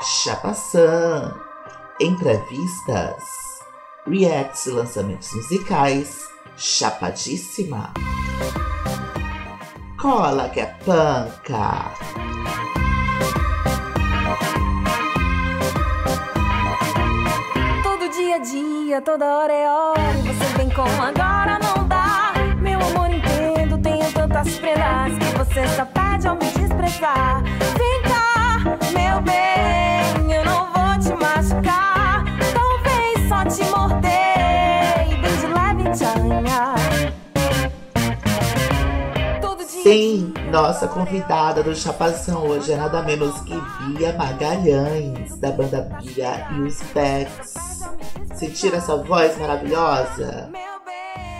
Chapaçã, entrevistas, reacts e lançamentos musicais, chapadíssima. Cola que é panca. Todo dia a dia, toda hora é hora. E você vem com agora não dá. Meu amor, entendo, tenho tantas prendas que você só pede ao me desprezar. Vem meu bem, eu não vou te machucar. Talvez só te morder e bem de leve te arranhar. Todo dia a Sim, nossa convidada do Chapação hoje é nada menos que Bia Magalhães, da banda Bia e os Becks. Sentiram essa voz maravilhosa?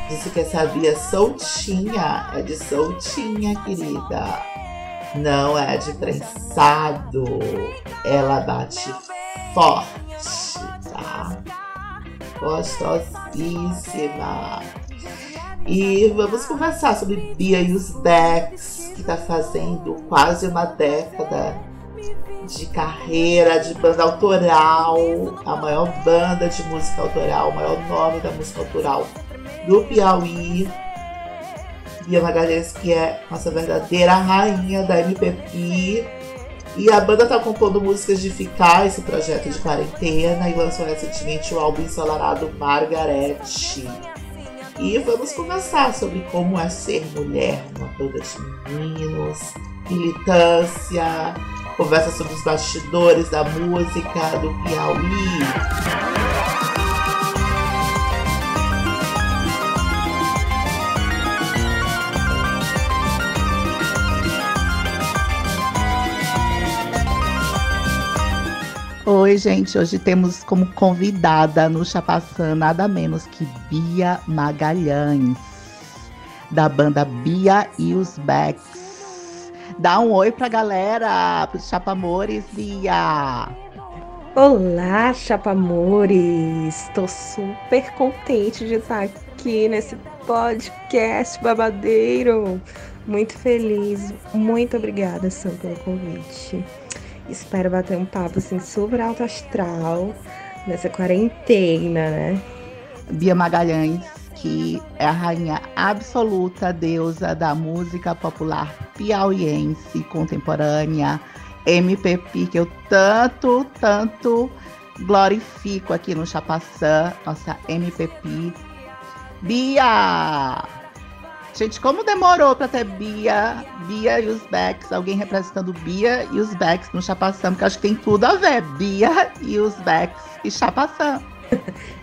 Disse que essa Bia soltinha, é de soltinha, querida. Não é de prensado. Ela bate forte, tá? Gostosíssima. E vamos conversar sobre Bia e os Becks, que tá fazendo quase uma década de carreira de banda autoral, a maior banda de música autoral, o maior nome da música autoral do Piauí. Bia Magalhães, que é nossa verdadeira rainha da MPP. E a banda tá compondo músicas de ficar esse projeto de quarentena e lançou recentemente o álbum ensolarado Margarete. E vamos conversar sobre como é ser mulher numa banda de meninos, militância, conversa sobre os bastidores da música do Piauí. Oi, gente. Hoje temos como convidada no Chapaçã nada menos que Bia Magalhães, da banda Bia e os Becks. Dá um oi pra galera, pros Chapamores, Bia. Olá, chapamores! Estou super contente de estar aqui nesse podcast babadeiro. Muito feliz. Muito obrigada, Sam, pelo convite. Espero bater um papo assim super alto astral nessa quarentena, né? Bia Magalhães, que é a rainha absoluta deusa da música popular piauiense contemporânea, MPP, que eu tanto, tanto glorifico aqui no Chapaçã, nossa MPP. Bia! Gente, como demorou pra ter Bia, Bia e os Becks, alguém representando Bia e os Becks no Chapaçã, porque acho que tem tudo a ver, Bia e os Becks e Chapaçã.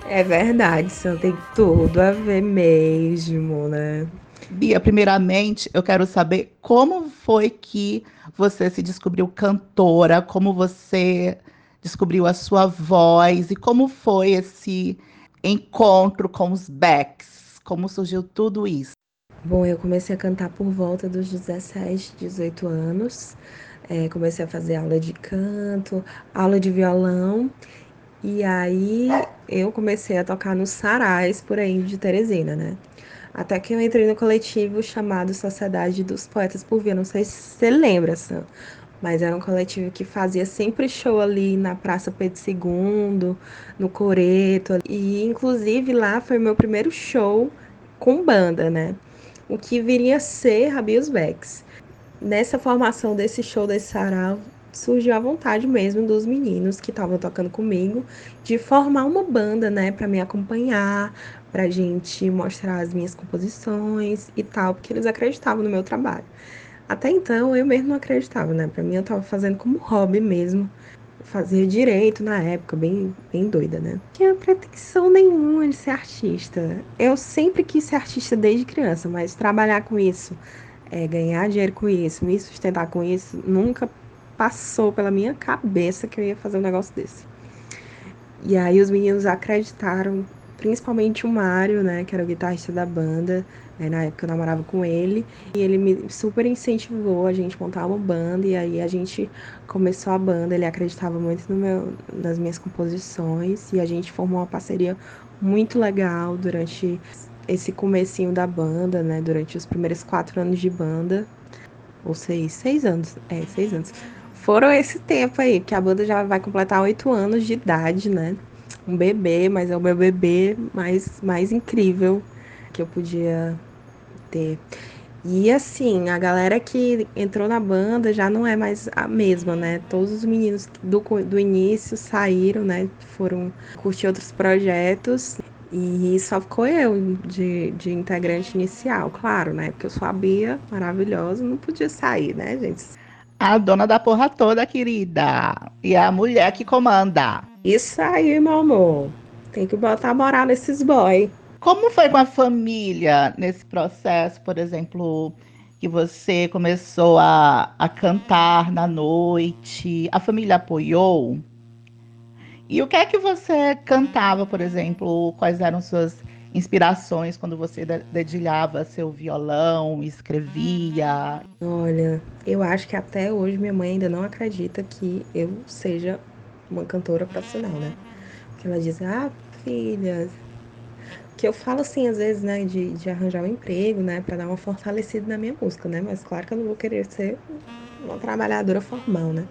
É verdade, Sam, tem tudo a ver mesmo, né? Bia, primeiramente, eu quero saber como foi que você se descobriu cantora, como você descobriu a sua voz e como foi esse encontro com os Becks, como surgiu tudo isso. Bom, eu comecei a cantar por volta dos 17, 18 anos. É, comecei a fazer aula de canto, aula de violão. E aí eu comecei a tocar nos sarais por aí de Teresina, né? Até que eu entrei no coletivo chamado Sociedade dos Poetas por Via. Não sei se você lembra, Sam, mas era um coletivo que fazia sempre show ali na Praça Pedro II, no Coreto. E inclusive lá foi meu primeiro show com banda, né? O que viria a ser Rabios Becks. Nessa formação desse show desse sarau, surgiu a vontade mesmo dos meninos que estavam tocando comigo de formar uma banda, né, para me acompanhar, pra gente mostrar as minhas composições e tal, porque eles acreditavam no meu trabalho. Até então eu mesmo não acreditava, né? Para mim eu tava fazendo como hobby mesmo. Fazia direito na época, bem, bem doida, né? Tinha pretensão nenhuma de ser artista. Eu sempre quis ser artista desde criança, mas trabalhar com isso, é, ganhar dinheiro com isso, me sustentar com isso, nunca passou pela minha cabeça que eu ia fazer um negócio desse. E aí os meninos acreditaram, principalmente o Mário, né, que era o guitarrista da banda, né, na época eu namorava com ele, e ele me super incentivou a gente montar uma banda, e aí a gente começou a banda, ele acreditava muito no meu, nas minhas composições, e a gente formou uma parceria muito legal durante esse comecinho da banda, né, durante os primeiros quatro anos de banda, ou seis, seis anos, é, seis anos. foram esse tempo aí, que a banda já vai completar oito anos de idade, né? Um bebê, mas é o meu bebê mais, mais incrível que eu podia ter. E assim, a galera que entrou na banda já não é mais a mesma, né? Todos os meninos do, do início saíram, né? Foram curtir outros projetos. E só ficou eu de, de integrante inicial, claro, né? Porque eu sou a Bia, maravilhosa, não podia sair, né, gente? A dona da porra toda, querida. E a mulher que comanda. Isso aí, meu amor. Tem que botar moral nesses boy. Como foi com a família nesse processo, por exemplo, que você começou a, a cantar na noite? A família apoiou? E o que é que você cantava, por exemplo? Quais eram suas inspirações quando você dedilhava seu violão, escrevia? Olha, eu acho que até hoje minha mãe ainda não acredita que eu seja uma cantora profissional, né? Porque ela diz: "Ah, filha, que eu falo assim, às vezes, né, de, de arranjar um emprego, né, para dar uma fortalecida na minha música, né? Mas claro que eu não vou querer ser uma trabalhadora formal, né?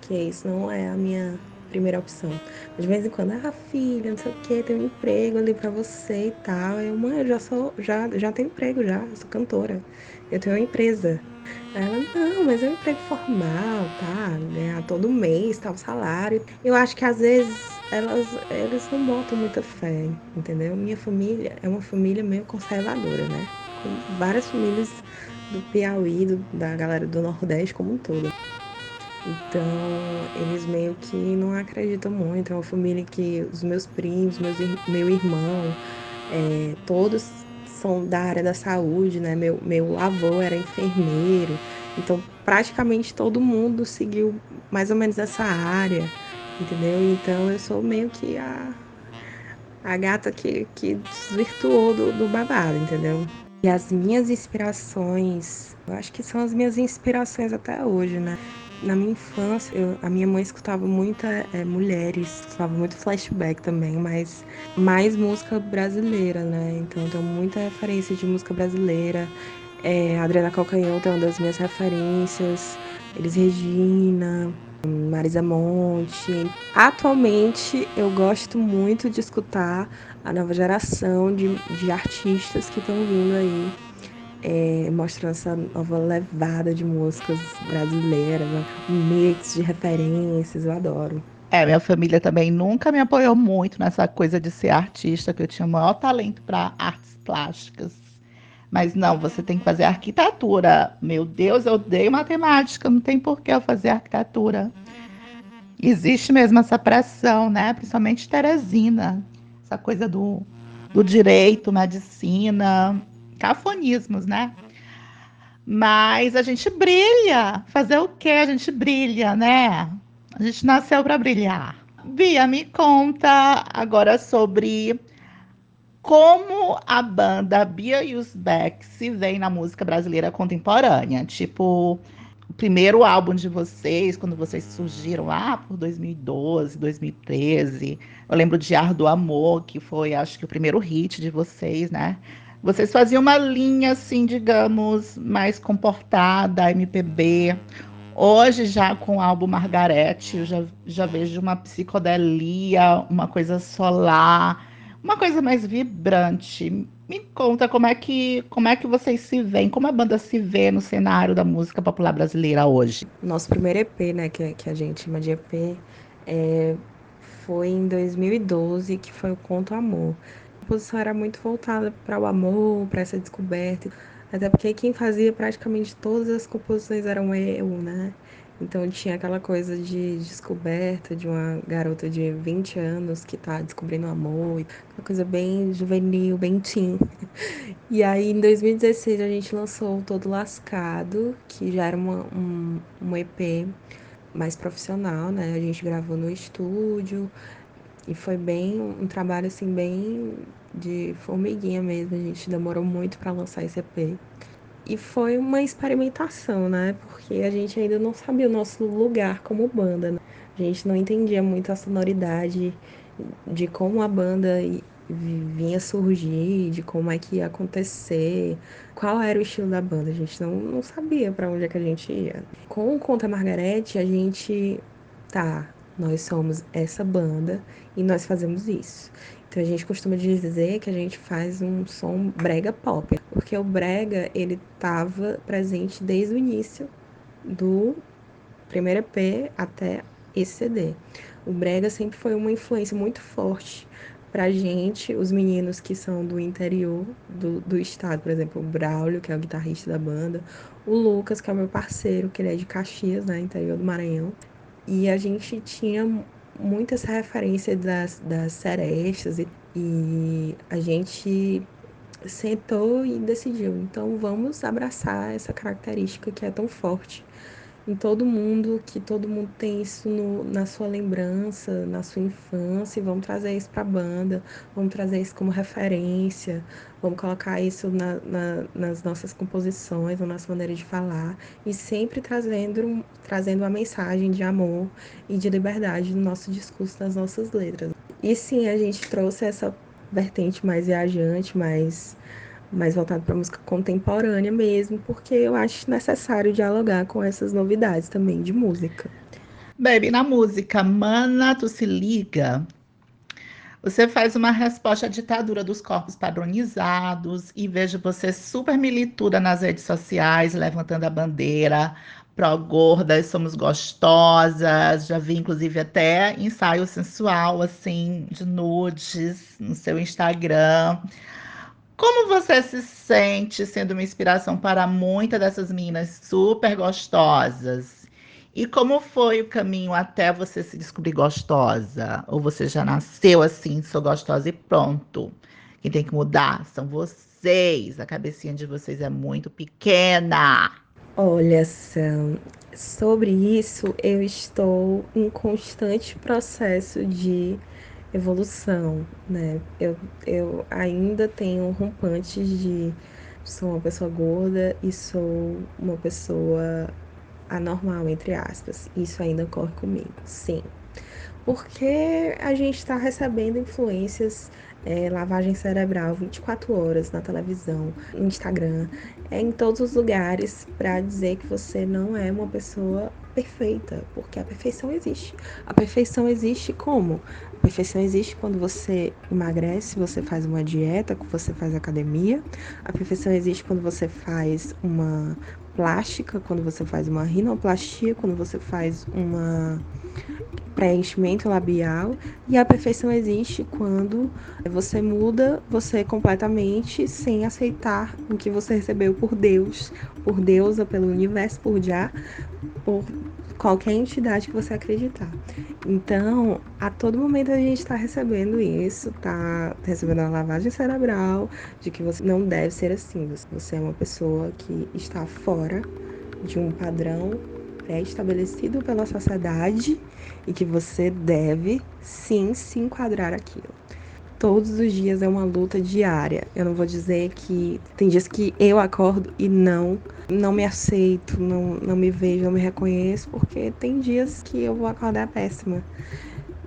Porque isso não é a minha primeira opção. Mas de vez em quando, ah, filha, não sei o que, tem um emprego ali para você e tal. Eu, mãe, eu já sou, já, já tenho emprego já, sou cantora. Eu tenho uma empresa. Ela, não, mas é um emprego formal, tá? Ganhar todo mês, tal, salário. Eu acho que às vezes elas, eles não botam muita fé, entendeu? Minha família é uma família meio conservadora, né? Com várias famílias do Piauí, do, da galera do Nordeste como um todo. Então, eles meio que não acreditam muito. É uma família que os meus primos, meus, meu irmão, é, todos são da área da saúde, né? Meu, meu avô era enfermeiro. Então, praticamente todo mundo seguiu mais ou menos essa área entendeu? Então eu sou meio que a, a gata que, que desvirtuou do, do babado, entendeu? E as minhas inspirações, eu acho que são as minhas inspirações até hoje, né? Na minha infância, eu, a minha mãe escutava muita é, mulheres, escutava muito flashback também, mas mais música brasileira, né? Então tem muita referência de música brasileira. É, Adriana Calcanhoto é uma das minhas referências, Elis Regina, Marisa Monte. Atualmente eu gosto muito de escutar a nova geração de, de artistas que estão vindo aí, é, mostrando essa nova levada de músicas brasileiras, um mix de referências, eu adoro. É, minha família também nunca me apoiou muito nessa coisa de ser artista, que eu tinha o maior talento para artes plásticas. Mas não, você tem que fazer arquitetura. Meu Deus, eu odeio matemática, não tem por que eu fazer arquitetura. Existe mesmo essa pressão, né? Principalmente Teresina, essa coisa do, do direito, medicina, cafonismos, né? Mas a gente brilha. Fazer o quê? A gente brilha, né? A gente nasceu para brilhar. Bia, me conta agora sobre como a banda Bia Usbeck se vê na música brasileira contemporânea. Tipo, o primeiro álbum de vocês, quando vocês surgiram lá por 2012, 2013. Eu lembro de Ar do Amor, que foi, acho que, o primeiro hit de vocês, né? Vocês faziam uma linha, assim, digamos, mais comportada, MPB. Hoje, já com o álbum Margarete, eu já, já vejo uma psicodelia, uma coisa solar uma coisa mais vibrante. Me conta como é que como é que vocês se veem, como a banda se vê no cenário da música popular brasileira hoje. Nosso primeiro EP, né, que, que a gente chama de EP, é, foi em 2012, que foi o Conto Amor. A composição era muito voltada para o amor, para essa descoberta, até porque quem fazia praticamente todas as composições eram eu, né? Então tinha aquela coisa de descoberta de uma garota de 20 anos que tá descobrindo o amor, uma coisa bem juvenil, bem teen. E aí em 2016 a gente lançou o Todo Lascado, que já era uma, um, um EP mais profissional, né? A gente gravou no estúdio e foi bem um trabalho assim bem de formiguinha mesmo. A gente demorou muito para lançar esse EP. E foi uma experimentação, né? Porque a gente ainda não sabia o nosso lugar como banda. Né? A gente não entendia muito a sonoridade de como a banda vinha surgir, de como é que ia acontecer, qual era o estilo da banda. A gente não, não sabia para onde é que a gente ia. Com o Conta Margarete, a gente tá, nós somos essa banda e nós fazemos isso. Então a gente costuma dizer que a gente faz um som brega pop, porque o brega ele estava presente desde o início do primeiro EP até esse CD. O brega sempre foi uma influência muito forte pra gente, os meninos que são do interior do, do estado, por exemplo, o Braulio, que é o guitarrista da banda, o Lucas, que é o meu parceiro, que ele é de Caxias, né, interior do Maranhão. E a gente tinha muitas referências das, das serestas e, e a gente sentou e decidiu, então vamos abraçar essa característica que é tão forte em todo mundo, que todo mundo tem isso no, na sua lembrança, na sua infância, e vamos trazer isso para a banda, vamos trazer isso como referência, vamos colocar isso na, na, nas nossas composições, na nossa maneira de falar, e sempre trazendo, trazendo uma mensagem de amor e de liberdade no nosso discurso, nas nossas letras. E sim, a gente trouxe essa vertente mais viajante, mais mais voltado para música contemporânea mesmo, porque eu acho necessário dialogar com essas novidades também de música. Baby, na música Mana, tu se liga. Você faz uma resposta à ditadura dos corpos padronizados e vejo você super milituda nas redes sociais, levantando a bandeira pró gordas, somos gostosas. Já vi inclusive até ensaio sensual assim de nudes no seu Instagram. Como você se sente sendo uma inspiração para muitas dessas meninas super gostosas? E como foi o caminho até você se descobrir gostosa? Ou você já nasceu assim, sou gostosa e pronto? Quem tem que mudar são vocês. A cabecinha de vocês é muito pequena. Olha, Sam, sobre isso eu estou em constante processo de evolução, né? Eu, eu ainda tenho rompantes de sou uma pessoa gorda e sou uma pessoa anormal, entre aspas. Isso ainda ocorre comigo, sim. Porque a gente está recebendo influências, é, lavagem cerebral 24 horas na televisão, no Instagram, é, em todos os lugares para dizer que você não é uma pessoa perfeita, porque a perfeição existe. A perfeição existe como? A perfeição existe quando você emagrece, você faz uma dieta, você faz academia. A perfeição existe quando você faz uma plástica, quando você faz uma rinoplastia, quando você faz uma preenchimento labial. E a perfeição existe quando você muda você completamente sem aceitar o que você recebeu por Deus, por deusa, pelo universo, por já, por qualquer entidade que você acreditar. Então, a todo momento a gente está recebendo isso, tá recebendo uma lavagem cerebral de que você não deve ser assim. Você é uma pessoa que está fora de um padrão pré-estabelecido pela sociedade e que você deve sim se enquadrar aquilo todos os dias é uma luta diária. Eu não vou dizer que tem dias que eu acordo e não, não me aceito, não, não me vejo, não me reconheço, porque tem dias que eu vou acordar péssima.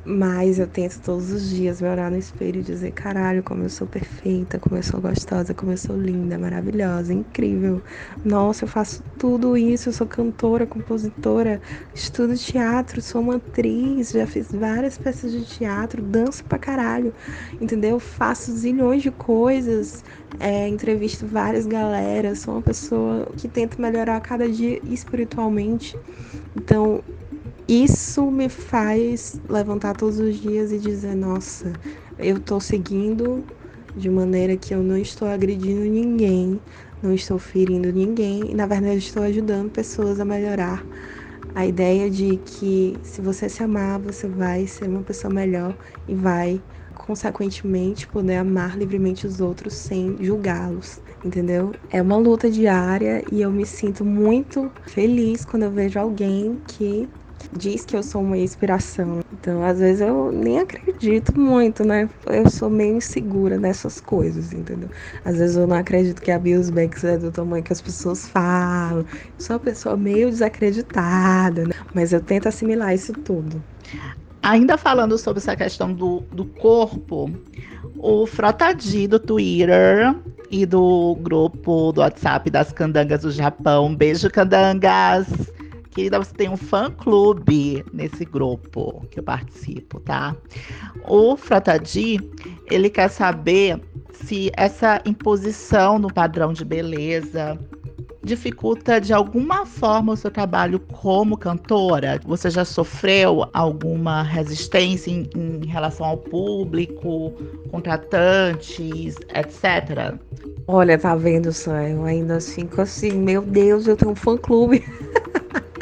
Mas eu tento todos os dias me olhar no espelho e dizer: caralho, como eu sou perfeita, como eu sou gostosa, como eu sou linda, maravilhosa, incrível. Nossa, eu faço tudo isso. Eu sou cantora, compositora, estudo teatro, sou uma atriz, já fiz várias peças de teatro, danço pra caralho, entendeu? Faço zilhões de coisas, é, entrevisto várias galeras, sou uma pessoa que tenta melhorar cada dia espiritualmente. Então, isso me faz levantar todos os dias e dizer: nossa, eu estou seguindo de maneira que eu não estou agredindo ninguém, não estou ferindo ninguém, e na verdade estou ajudando pessoas a melhorar. A ideia de que se você se amar, você vai ser uma pessoa melhor e vai, consequentemente, poder amar livremente os outros sem julgá-los, entendeu? É uma luta diária e eu me sinto muito feliz quando eu vejo alguém que diz que eu sou uma inspiração. Então, às vezes eu nem acredito muito, né? Eu sou meio insegura nessas coisas, entendeu? Às vezes eu não acredito que a Banks é do tamanho que as pessoas falam. Eu sou uma pessoa meio desacreditada, né? Mas eu tento assimilar isso tudo. ainda falando sobre essa questão do, do corpo, o Frotadi do Twitter e do grupo do WhatsApp das candangas do Japão. Beijo, candangas! Querida, você tem um fã-clube nesse grupo que eu participo, tá? O Frotadi, ele quer saber se essa imposição no padrão de beleza dificulta de alguma forma o seu trabalho como cantora? Você já sofreu alguma resistência em, em relação ao público, contratantes, etc? Olha, tá vendo só? Eu ainda fico assim, meu Deus, eu tenho um fã-clube.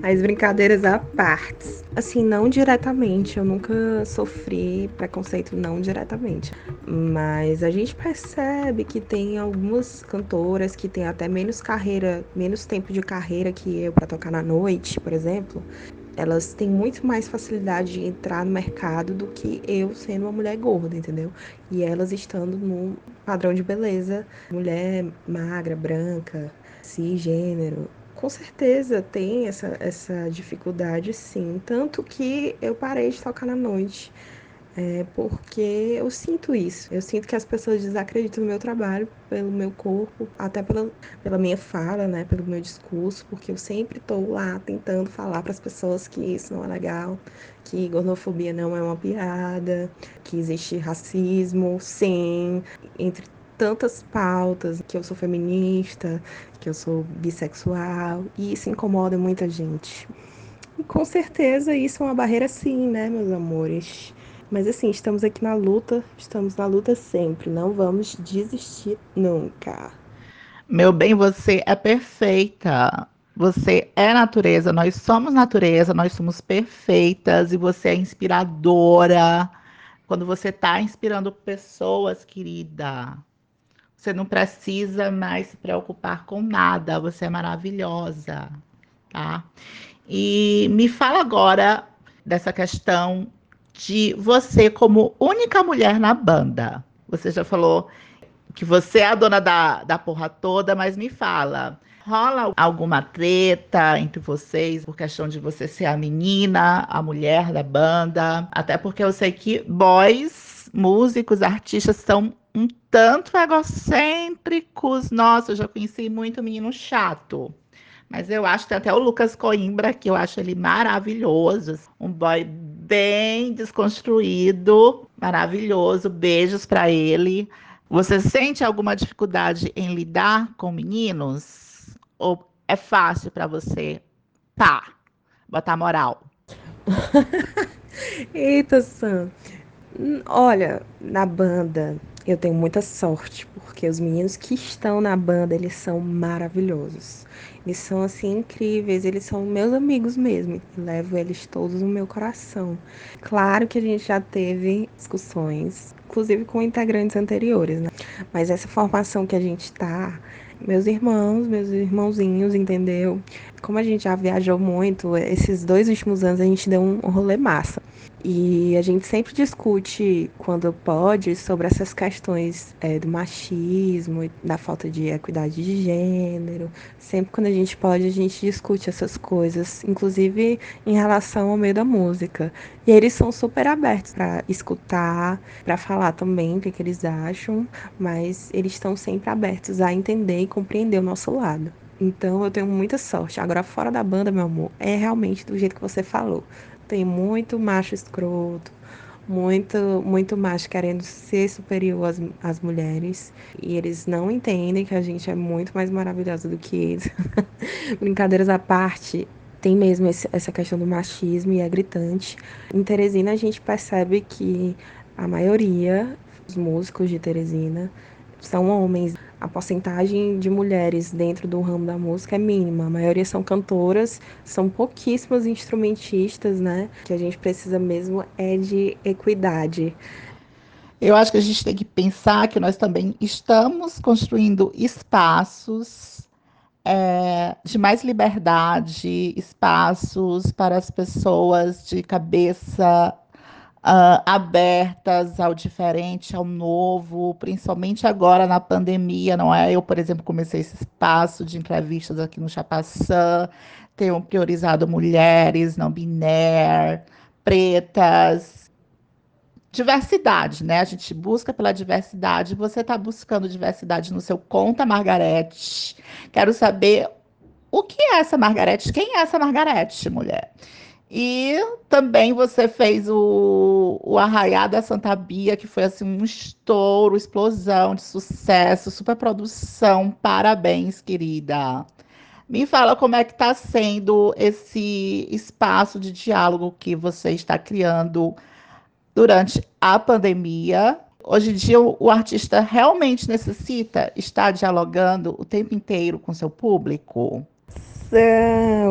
Mas brincadeiras à parte. Assim, não diretamente, eu nunca sofri preconceito não diretamente. Mas a gente percebe que tem algumas cantoras que têm até menos carreira, menos tempo de carreira que eu para tocar na noite, por exemplo. Elas têm muito mais facilidade de entrar no mercado do que eu sendo uma mulher gorda, entendeu? E elas estando no padrão de beleza, mulher magra, branca, cisgênero, com certeza tem essa, essa dificuldade, sim. Tanto que eu parei de tocar na noite. É, porque eu sinto isso. Eu sinto que as pessoas desacreditam no meu trabalho, pelo meu corpo, até pela, pela minha fala, né, pelo meu discurso, porque eu sempre estou lá tentando falar para as pessoas que isso não é legal, que gordofobia não é uma piada, que existe racismo, sim, entre tantas pautas, que eu sou feminista, que eu sou bissexual, e isso incomoda muita gente. E com certeza isso é uma barreira sim, né, meus amores? Mas assim, estamos aqui na luta, estamos na luta sempre, não vamos desistir nunca. Meu bem, você é perfeita. Você é natureza, nós somos natureza, nós somos perfeitas e você é inspiradora. Quando você está inspirando pessoas, querida, você não precisa mais se preocupar com nada, você é maravilhosa, tá? E me fala agora dessa questão de você como única mulher na banda. Você já falou que você é a dona da, da porra toda, mas me fala, rola alguma treta entre vocês por questão de você ser a menina, a mulher da banda? Até porque eu sei que boys, músicos, artistas são um tanto egocêntricos. Nossa, eu já conheci muito menino chato. Mas eu acho que tem até o Lucas Coimbra, que eu acho ele maravilhoso. Um boy bem desconstruído, maravilhoso. Beijos para ele. Você sente alguma dificuldade em lidar com meninos? Ou é fácil para você, tá, botar moral? Eita, Sam. Olha, na banda, eu tenho muita sorte, porque os meninos que estão na banda, eles são maravilhosos. Eles são assim incríveis, eles são meus amigos mesmo. levo eles todos no meu coração. Claro que a gente já teve discussões, inclusive com integrantes anteriores, né? Mas essa formação que a gente tá, meus irmãos, meus irmãozinhos, entendeu? Como a gente já viajou muito, esses dois últimos anos a gente deu um rolê massa. E a gente sempre discute, quando pode, sobre essas questões é, do machismo, da falta de equidade de gênero. Sempre quando a gente pode, a gente discute essas coisas, inclusive em relação ao meio da música. E eles são super abertos para escutar, para falar também o que, que eles acham, mas eles estão sempre abertos a entender e compreender o nosso lado. Então eu tenho muita sorte. Agora, fora da banda, meu amor, é realmente do jeito que você falou tem muito macho escroto, muito, muito macho querendo ser superior às, às mulheres. E eles não entendem que a gente é muito mais maravilhosa do que eles. Brincadeiras à parte, tem mesmo esse, essa questão do machismo e é gritante. Em Teresina, a gente percebe que a maioria dos músicos de Teresina são homens. A porcentagem de mulheres dentro do ramo da música é mínima. A maioria são cantoras, são pouquíssimas instrumentistas, né? Que a gente precisa mesmo é de equidade. Eu acho que a gente tem que pensar que nós também estamos construindo espaços é, de mais liberdade, espaços para as pessoas de cabeça uh, abertas ao diferente, ao novo, principalmente agora na pandemia, não é? Eu, por exemplo, comecei esse espaço de entrevistas aqui no Chapaçã, tenho priorizado mulheres não binárias pretas, diversidade, né? A gente busca pela diversidade. Você está buscando diversidade no seu Conta Margarete. Quero saber o que é essa Margarete? Quem é essa Margarete, mulher? E também você fez o, o Arraiá da Santa Bia, que foi assim um estouro, explosão de sucesso, superprodução. Parabéns, querida. Me fala como é que está sendo esse espaço de diálogo que você está criando durante a pandemia. Hoje em dia, o artista realmente necessita estar dialogando o tempo inteiro com seu público?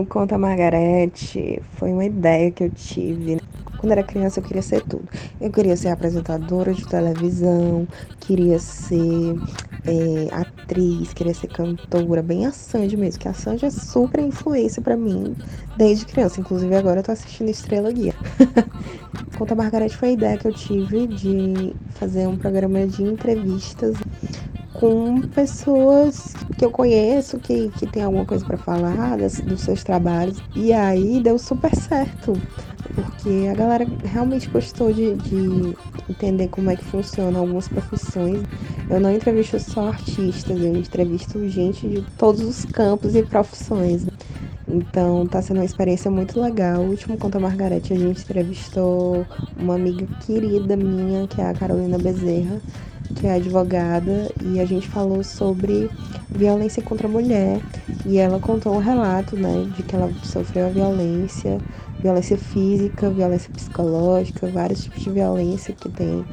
Conta Margarete, foi uma ideia que eu tive. Quando era criança, eu queria ser tudo. Eu queria ser apresentadora de televisão, queria ser é, atriz, queria ser cantora, bem a Sandy mesmo, que a Sandy é super influência para mim desde criança. Inclusive, agora eu tô assistindo Estrela Guia. Conta Margarete foi a ideia que eu tive de fazer um programa de entrevistas com pessoas que eu conheço, que, que tem alguma coisa para falar das, dos seus trabalhos. E aí deu super certo, porque a galera realmente gostou de, de entender como é que funciona algumas profissões. Eu não entrevisto só artistas, eu entrevisto gente de todos os campos e profissões. Então tá sendo uma experiência muito legal. O último Conta Margarete a gente entrevistou uma amiga querida minha, que é a Carolina Bezerra que é advogada, e a gente falou sobre violência contra a mulher. E ela contou um relato, né, de que ela sofreu a violência, violência física, violência psicológica, vários tipos de violência que tem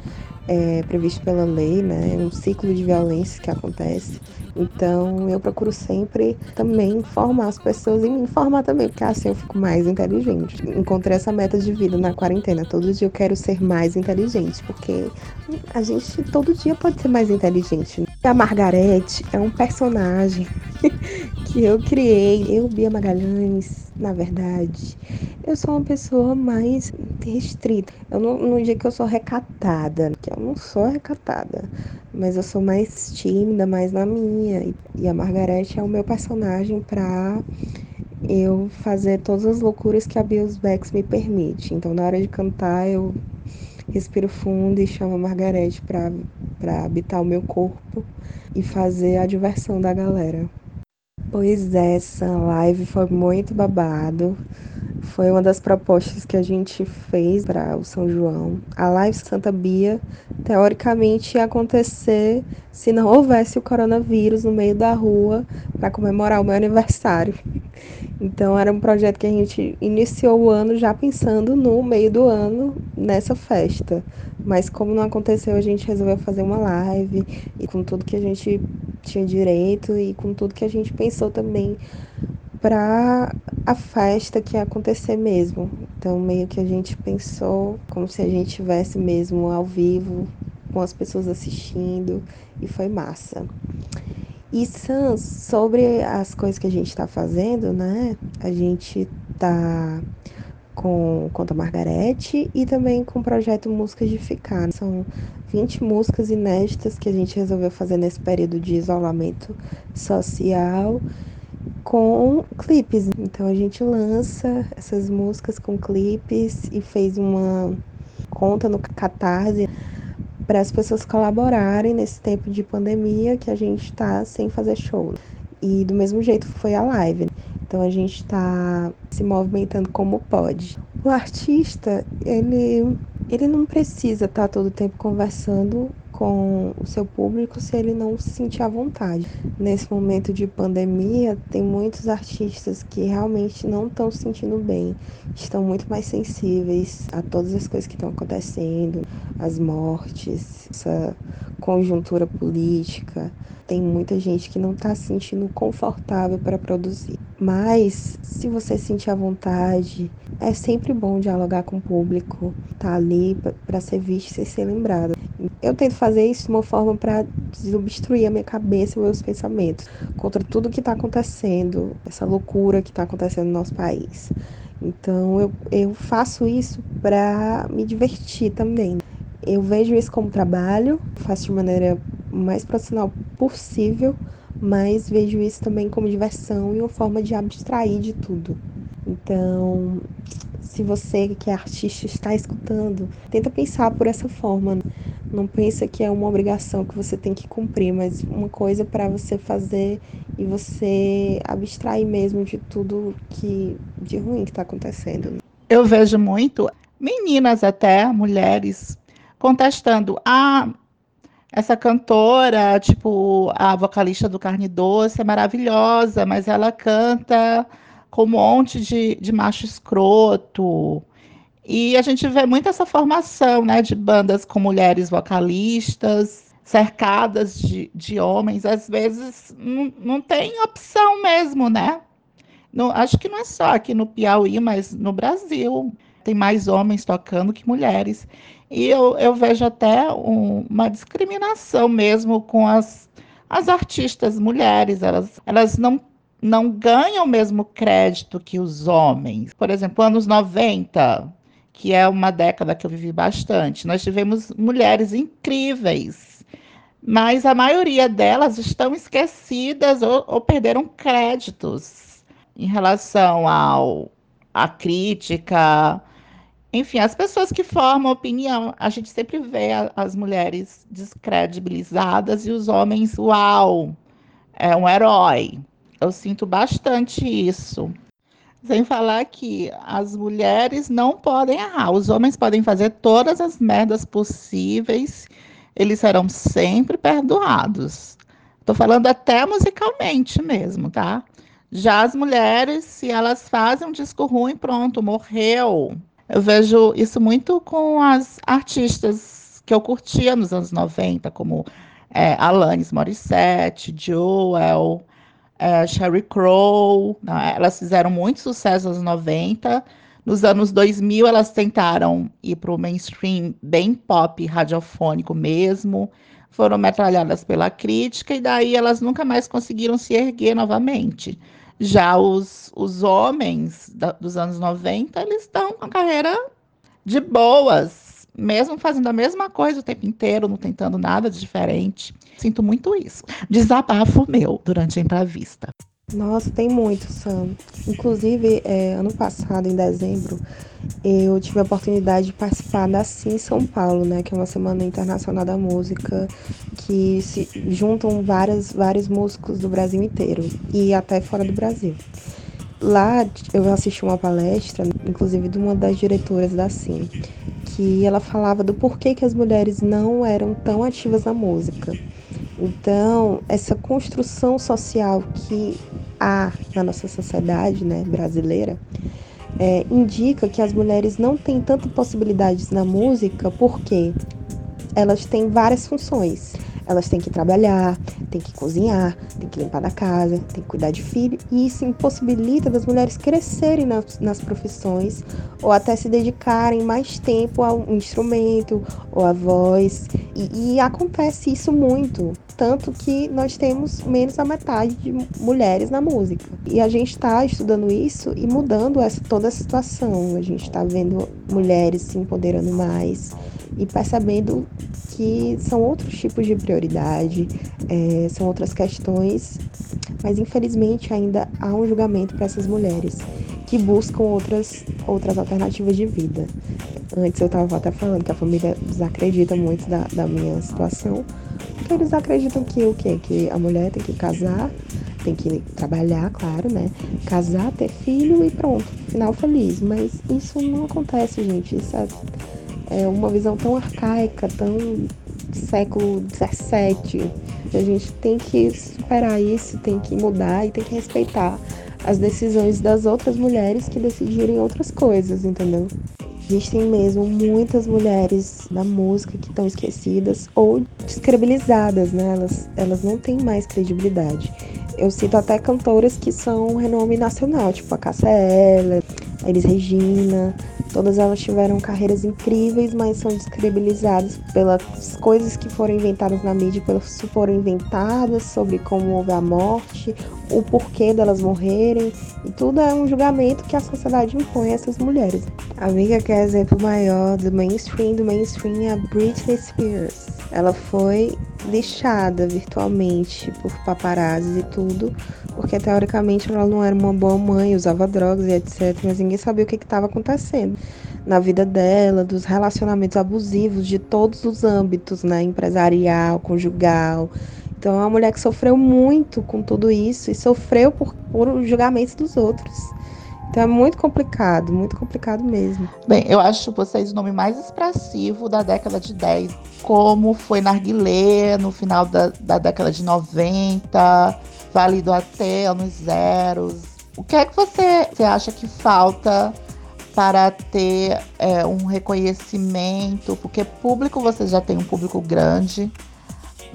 é, previsto pela lei, né? Um ciclo de violência que acontece. Então eu procuro sempre também informar as pessoas e me informar também, porque assim eu fico mais inteligente. Encontrei essa meta de vida na quarentena. Todo dia eu quero ser mais inteligente, porque a gente todo dia pode ser mais inteligente. A Margarete é um personagem que eu criei. Eu, Bia Magalhães, na verdade, eu sou uma pessoa mais restrita. Eu não, não digo que eu sou recatada, que eu não sou recatada, mas eu sou mais tímida, mais na minha. E a Margarete é o meu personagem para eu fazer todas as loucuras que a Bios Bex me permite. Então, na hora de cantar, eu respiro fundo e chamo a Margarete para habitar o meu corpo e fazer a diversão da galera. Pois é, essa live foi muito babado. Foi uma das propostas que a gente fez para o São João. A live Santa Bia, teoricamente, ia acontecer se não houvesse o coronavírus no meio da rua para comemorar o meu aniversário. Então, era um projeto que a gente iniciou o ano já pensando no meio do ano nessa festa. Mas, como não aconteceu, a gente resolveu fazer uma live e com tudo que a gente tinha direito e com tudo que a gente pensou também para a festa que ia acontecer mesmo. Então, meio que a gente pensou como se a gente tivesse mesmo ao vivo, com as pessoas assistindo, e foi massa. E Sans, sobre as coisas que a gente está fazendo, né? A gente tá com Conta Margarete e também com o projeto Músicas de Ficar. São 20 músicas inéditas que a gente resolveu fazer nesse período de isolamento social com clipes. Então a gente lança essas músicas com clipes e fez uma conta no Catarse para as pessoas colaborarem nesse tempo de pandemia que a gente está sem fazer show. E do mesmo jeito foi a live. Então a gente está se movimentando como pode. O artista, ele, ele não precisa estar tá todo o tempo conversando com o seu público se ele não se sentir à vontade. Nesse momento de pandemia, tem muitos artistas que realmente não estão se sentindo bem, estão muito mais sensíveis a todas as coisas que estão acontecendo, as mortes, essa conjuntura política. Tem muita gente que não está se sentindo confortável para produzir. Mas, se você sentir à vontade, é sempre bom dialogar com o público, tá ali para ser visto e ser lembrado. Eu tento fazer isso de uma forma para desobstruir a minha cabeça e meus pensamentos contra tudo que está acontecendo, essa loucura que está acontecendo no nosso país. Então eu, eu faço isso para me divertir também. Eu vejo isso como trabalho, faço de maneira mais profissional possível, mas vejo isso também como diversão e uma forma de abstrair de tudo. Então, se você que é artista está escutando, tenta pensar por essa forma. Não pensa que é uma obrigação que você tem que cumprir, mas uma coisa para você fazer e você abstrair mesmo de tudo que de ruim que está acontecendo. Eu vejo muito meninas até, mulheres, contestando: ah, essa cantora, tipo, a vocalista do Carne Doce é maravilhosa, mas ela canta com um monte de, de macho escroto. E a gente vê muito essa formação né, de bandas com mulheres vocalistas, cercadas de, de homens. Às vezes não, tem opção mesmo, né? Acho que não é só aqui no Piauí, mas no Brasil. Tem mais homens tocando que mulheres. E eu, eu vejo até um, uma discriminação mesmo com as, as artistas mulheres. Elas, elas não, não ganham o mesmo crédito que os homens. Por exemplo, anos 90, que é uma década que eu vivi bastante, nós tivemos mulheres incríveis. Mas a maioria delas estão esquecidas ou, ou perderam créditos em relação ao a crítica, enfim, as pessoas que formam opinião, a gente sempre vê as mulheres descredibilizadas e os homens, uau, é um herói. Eu sinto bastante isso. Sem falar que as mulheres não podem errar, os homens podem fazer todas as merdas possíveis, eles serão sempre perdoados. Estou falando até musicalmente mesmo, tá? Já as mulheres, se elas fazem um disco ruim, pronto, morreu. Eu vejo isso muito com as artistas que eu curtia nos anos 90, como é, Alanis Morissette, Joel, é, Sherry Crow. Né? Elas fizeram muito sucesso nos anos 90. Nos anos 2000, elas tentaram ir para o mainstream bem pop, radiofônico mesmo. Foram metralhadas pela crítica e daí elas nunca mais conseguiram se erguer novamente. Já os, os homens da, dos anos 90, eles estão com a carreira de boas, mesmo fazendo a mesma coisa o tempo inteiro, não tentando nada de diferente. Sinto muito isso. Desabafo meu durante a entrevista. Nossa, tem muito, Sam. Inclusive, é, ano passado, em dezembro, eu tive a oportunidade de participar da CIM São Paulo, né, que é uma semana internacional da música, que se juntam várias, vários músicos do Brasil inteiro e até fora do Brasil. Lá eu assisti uma palestra, inclusive de uma das diretoras da CIM, que ela falava do porquê que as mulheres não eram tão ativas na música. Então, essa construção social que há na nossa sociedade né, brasileira é, indica que as mulheres não têm tantas possibilidades na música porque elas têm várias funções. Elas têm que trabalhar, têm que cozinhar, têm que limpar da casa, têm que cuidar de filho, e isso impossibilita das mulheres crescerem nas, nas profissões ou até se dedicarem mais tempo ao instrumento ou à voz. E, e acontece isso muito, tanto que nós temos menos da metade de mulheres na música. E a gente está estudando isso e mudando essa, toda a situação. A gente está vendo mulheres se empoderando mais e percebendo que são outros tipos de prioridade, é, são outras questões, mas infelizmente ainda há um julgamento para essas mulheres que buscam outras, outras alternativas de vida. Antes eu estava até falando que a família desacredita muito da, da minha situação, porque eles acreditam que o quê? Que a mulher tem que casar, tem que trabalhar, claro, né? Casar, ter filho e pronto, final feliz. Mas isso não acontece, gente. Isso é é uma visão tão arcaica, tão século XVII. A gente tem que superar isso, tem que mudar e tem que respeitar as decisões das outras mulheres que decidirem outras coisas, entendeu? Existem mesmo muitas mulheres da música que estão esquecidas ou descredibilizadas, né? Elas, elas não têm mais credibilidade. Eu cito até cantoras que são renome nacional, tipo a Cássia Eller, a Elis Regina, Todas elas tiveram carreiras incríveis, mas são descredibilizadas pelas coisas que foram inventadas na mídia, pelas que foram inventadas sobre como houve a morte, o porquê delas morrerem, e tudo é um julgamento que a sociedade impõe a essas mulheres. A amiga que é exemplo maior do mainstream, do mainstream é a Britney Spears. Ela foi lixada virtualmente por paparazzi e tudo, porque teoricamente ela não era uma boa mãe, usava drogas e etc, mas ninguém sabia o que estava acontecendo na vida dela, dos relacionamentos abusivos de todos os âmbitos, né, empresarial, conjugal. Então é uma mulher que sofreu muito com tudo isso e sofreu por, por julgamentos dos outros. Então é muito complicado, muito complicado mesmo. Bem, eu acho vocês o nome mais expressivo da década de 10, como foi Narguilé no final da, da década de 90, válido até anos zeros. O que é que você, você acha que falta para ter é, um reconhecimento? Porque público, vocês já têm um público grande,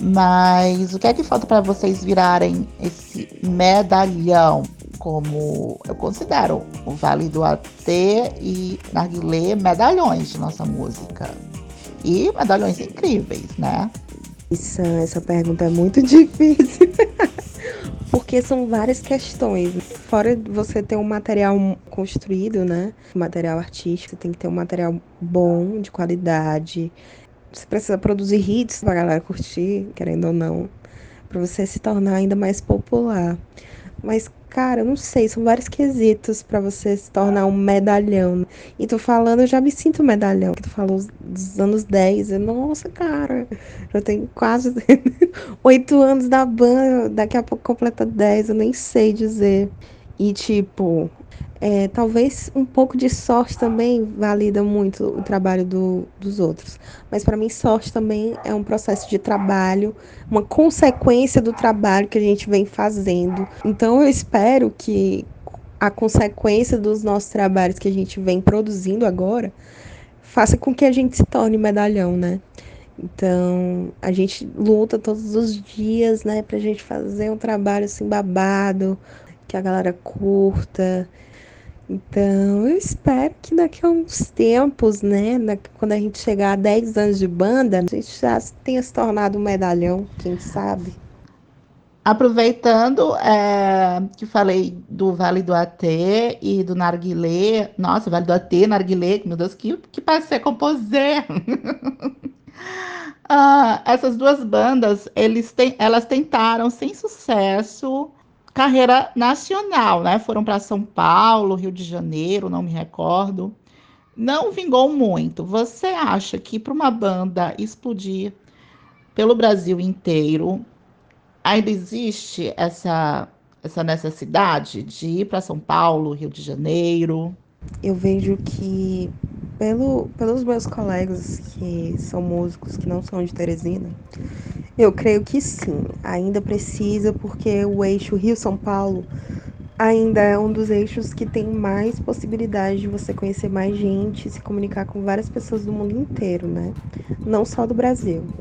mas o que é que falta para vocês virarem esse medalhão? como eu considero o Vale do AT e Narguilé medalhões de nossa música. E medalhões incríveis, né? Isso, essa pergunta é muito difícil. Porque são várias questões. Fora você ter um material construído, né? material artístico, você tem que ter um material bom, de qualidade. Você precisa produzir hits pra galera curtir, querendo ou não, para você se tornar ainda mais popular. Mas Cara, eu não sei, são vários quesitos para você se tornar um medalhão. E tô falando, eu já me sinto medalhão, que tu falou dos anos 10. Eu, nossa, cara, eu tenho quase oito anos da banda, daqui a pouco completa 10, eu nem sei dizer. E tipo, é, talvez um pouco de sorte também valida muito o trabalho do, dos outros. Mas para mim, sorte também é um processo de trabalho, uma consequência do trabalho que a gente vem fazendo. Então eu espero que a consequência dos nossos trabalhos que a gente vem produzindo agora faça com que a gente se torne medalhão, né? Então, a gente luta todos os dias, né, pra gente fazer um trabalho assim babado, que a galera curta, então, eu espero que daqui a uns tempos, né, quando a gente chegar a 10 anos de banda, a gente já tenha se tornado um medalhão, quem sabe. Aproveitando é, que falei do Vale do Atê e do Narguilé, nossa, Vale do Atê, Narguilé, meu Deus, que, que parece composer. ah, essas duas bandas, eles elas tentaram sem sucesso carreira nacional, né? Foram para São Paulo, Rio de Janeiro, não me recordo. Não vingou muito. Você acha que para uma banda explodir pelo Brasil inteiro, ainda existe essa, essa necessidade de ir para São Paulo, Rio de Janeiro? Eu vejo que, pelo, pelos meus colegas que são músicos que não são de Teresina, eu creio que sim, ainda precisa, porque o eixo Rio-São Paulo ainda é um dos eixos que tem mais possibilidade de você conhecer mais gente, se comunicar com várias pessoas do mundo inteiro, né? Não só do Brasil.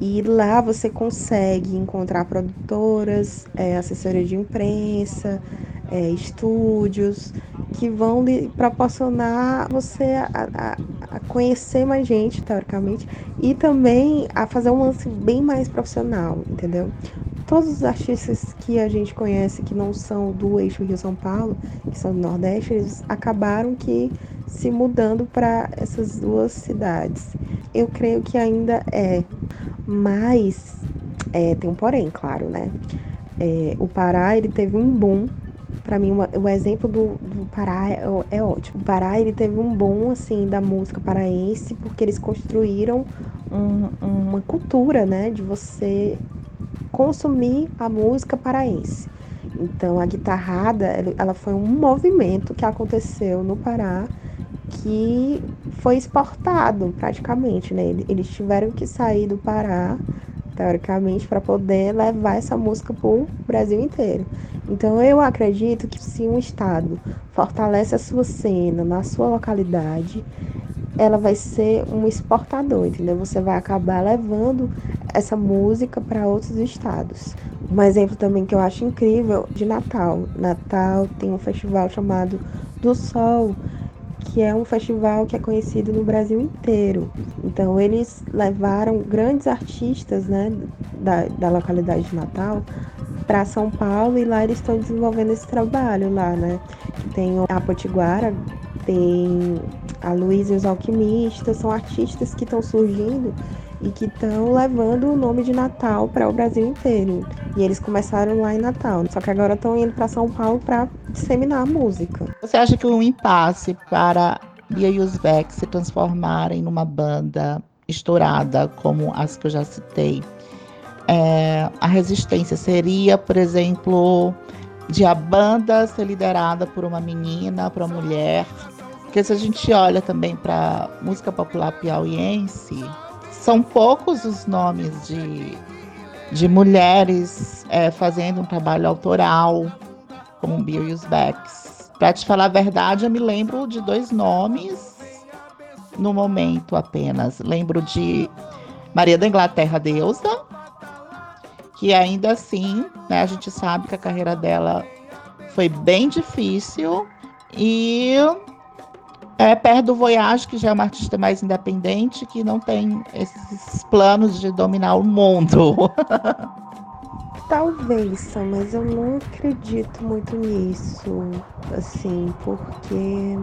E lá você consegue encontrar produtoras, é, assessoria de imprensa, é, estúdios que vão lhe proporcionar você a, a, a, conhecer mais gente, teoricamente, e também a fazer um lance bem mais profissional, entendeu? Todos os artistas que a gente conhece que não são do eixo Rio-São Paulo, que são do Nordeste, eles acabaram que se mudando para essas duas cidades. Eu creio que ainda é, mas é, tem um porém, claro, né? É, o Pará ele teve um boom para mim o exemplo do, do Pará é, é, ótimo. O Pará ele teve um bom assim da música paraense porque eles construíram um, uma cultura, né, de você consumir a música paraense. Então a guitarrada ela foi um movimento que aconteceu no Pará que foi exportado praticamente, né? Eles tiveram que sair do Pará teoricamente, para poder levar essa música para o Brasil inteiro. Então, eu acredito que se um estado fortalece a sua cena na sua localidade, ela vai ser um exportador, entendeu? Você vai acabar levando essa música para outros estados. Um exemplo também que eu acho incrível de Natal. Natal tem um festival chamado Do Sol, que é um festival que é conhecido no Brasil inteiro. Então eles levaram grandes artistas né, da, da localidade de Natal para São Paulo e lá eles estão desenvolvendo esse trabalho lá, né? Tem a Potiguara, tem a Luísa e os Alquimistas, são artistas que estão surgindo e que estão levando o nome de Natal para o Brasil inteiro. E eles começaram lá em Natal, só que agora estão indo para São Paulo para disseminar a música. Você acha que o um impasse para Bia e os Beck se transformarem numa banda estourada, como as que eu já citei, é, a resistência seria, por exemplo, de a banda ser liderada por uma menina, por uma mulher. Porque se a gente olha também para música popular piauiense, são poucos os nomes de, de mulheres é, fazendo um trabalho autoral, como Bill e os Becks. Para te falar a verdade, eu me lembro de dois nomes no momento apenas. Lembro de Maria da Inglaterra Deusa, que ainda assim, né, a gente sabe que a carreira dela foi bem difícil e é perto do Voyage, que já é uma artista mais independente, que não tem esses planos de dominar o mundo. Talvez, mas eu não acredito muito nisso, assim, porque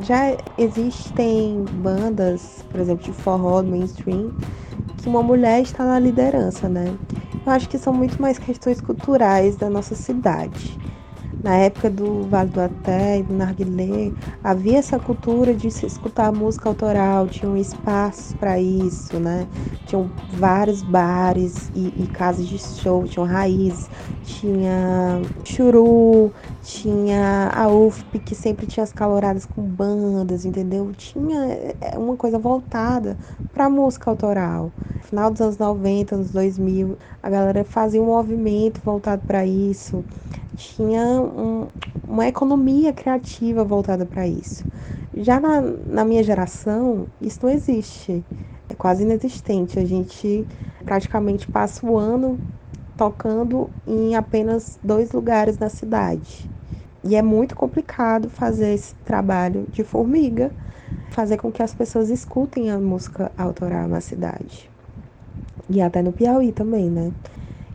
já existem bandas, por exemplo, de forró mainstream, que uma mulher está na liderança, né? Eu acho que são muito mais questões culturais da nossa cidade. Na época do Vale do Até e do Narguilé, havia essa cultura de se escutar música autoral, tinham espaços para isso, né? Tinham vários bares e, e, casas de show, tinham raízes, tinha churu, tinha a UFP, que sempre tinha as caloradas com bandas, entendeu? Tinha é, uma coisa voltada para música autoral. Final dos anos 90, anos 2000, a galera fazia um movimento voltado para isso tinha um, uma economia criativa voltada para isso. Já na, na minha geração, isso não existe. É quase inexistente. A gente praticamente passa o ano tocando em apenas dois lugares na cidade. E é muito complicado fazer esse trabalho de formiga, fazer com que as pessoas escutem a música autoral na cidade. E até no Piauí também, né?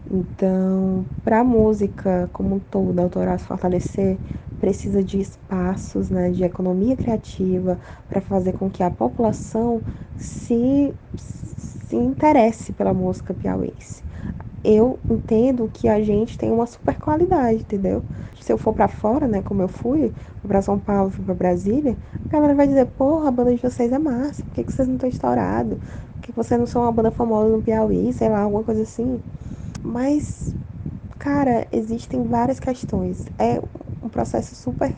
Então, para a música como um todo, autoral se fortalecer, precisa de espaços, né, de economia criativa para fazer com que a população se, se interesse pela música piauiense. Eu entendo que a gente tem uma super qualidade, entendeu? Se eu for para fora, né, como eu fui, para São Paulo, fui para Brasília, a galera vai dizer: "Porra, a banda de vocês é massa. Por que, que vocês não estão estourados? Por que vocês não são uma banda famosa no Piauí, sei lá, alguma coisa assim?" Mas, cara, existem várias questões. É um processo super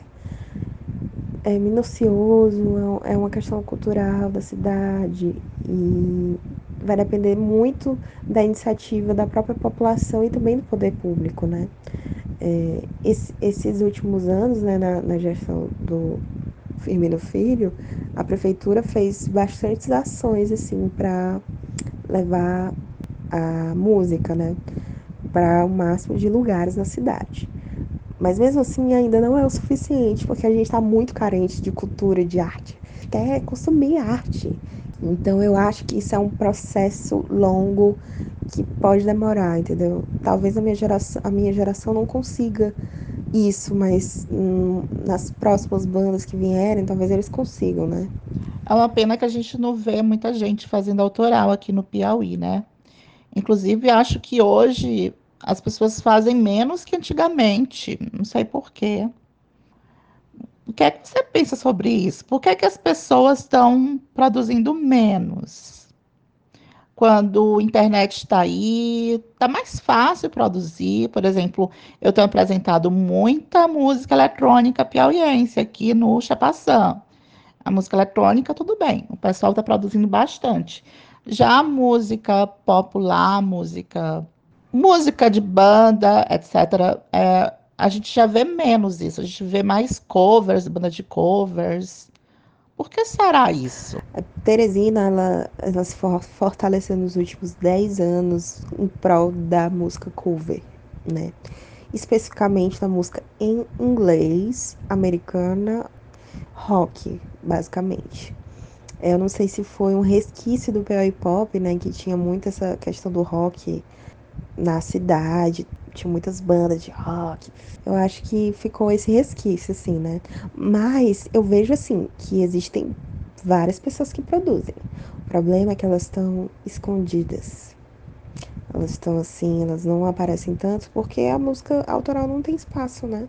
é, minucioso, é, é uma questão cultural da cidade e vai depender muito da iniciativa da própria população e também do poder público, né? É, esse, esses últimos anos, né, na, na gestão do Firmino Filho, a prefeitura fez bastantes ações assim para levar a música, né, para o máximo de lugares na cidade. Mas mesmo assim ainda não é o suficiente, porque a gente está muito carente de cultura, de arte. Quer consumir arte. Então eu acho que isso é um processo longo que pode demorar, entendeu? Talvez a minha geração, a minha geração não consiga isso, mas hum, nas próximas bandas que vierem, talvez eles consigam, né? É uma pena que a gente não vê muita gente fazendo autoral aqui no Piauí, né? Inclusive, acho que hoje as pessoas fazem menos que antigamente. Não sei porquê. O que é que você pensa sobre isso? Por que, é que as pessoas estão produzindo menos? Quando a internet está aí, está mais fácil produzir. Por exemplo, eu tenho apresentado muita música eletrônica piauiense aqui no Chapaçã. A música eletrônica, tudo bem, o pessoal está produzindo bastante. Já a música popular, música, música de banda, etc., é, a gente já vê menos isso. A gente vê mais covers, banda de covers. Por que será isso? A Teresina, ela, ela se fortaleceu nos últimos 10 anos em prol da música cover, né? Especificamente da música em inglês, americana, rock, basicamente. Eu não sei se foi um resquício do PO pop, né, que tinha muito essa questão do rock na cidade, tinha muitas bandas de rock. Eu acho que ficou esse resquício, assim, né? Mas eu vejo, assim, que existem várias pessoas que produzem. O problema é que elas estão escondidas. Elas estão assim, elas não aparecem tanto porque a música autoral não tem espaço, né?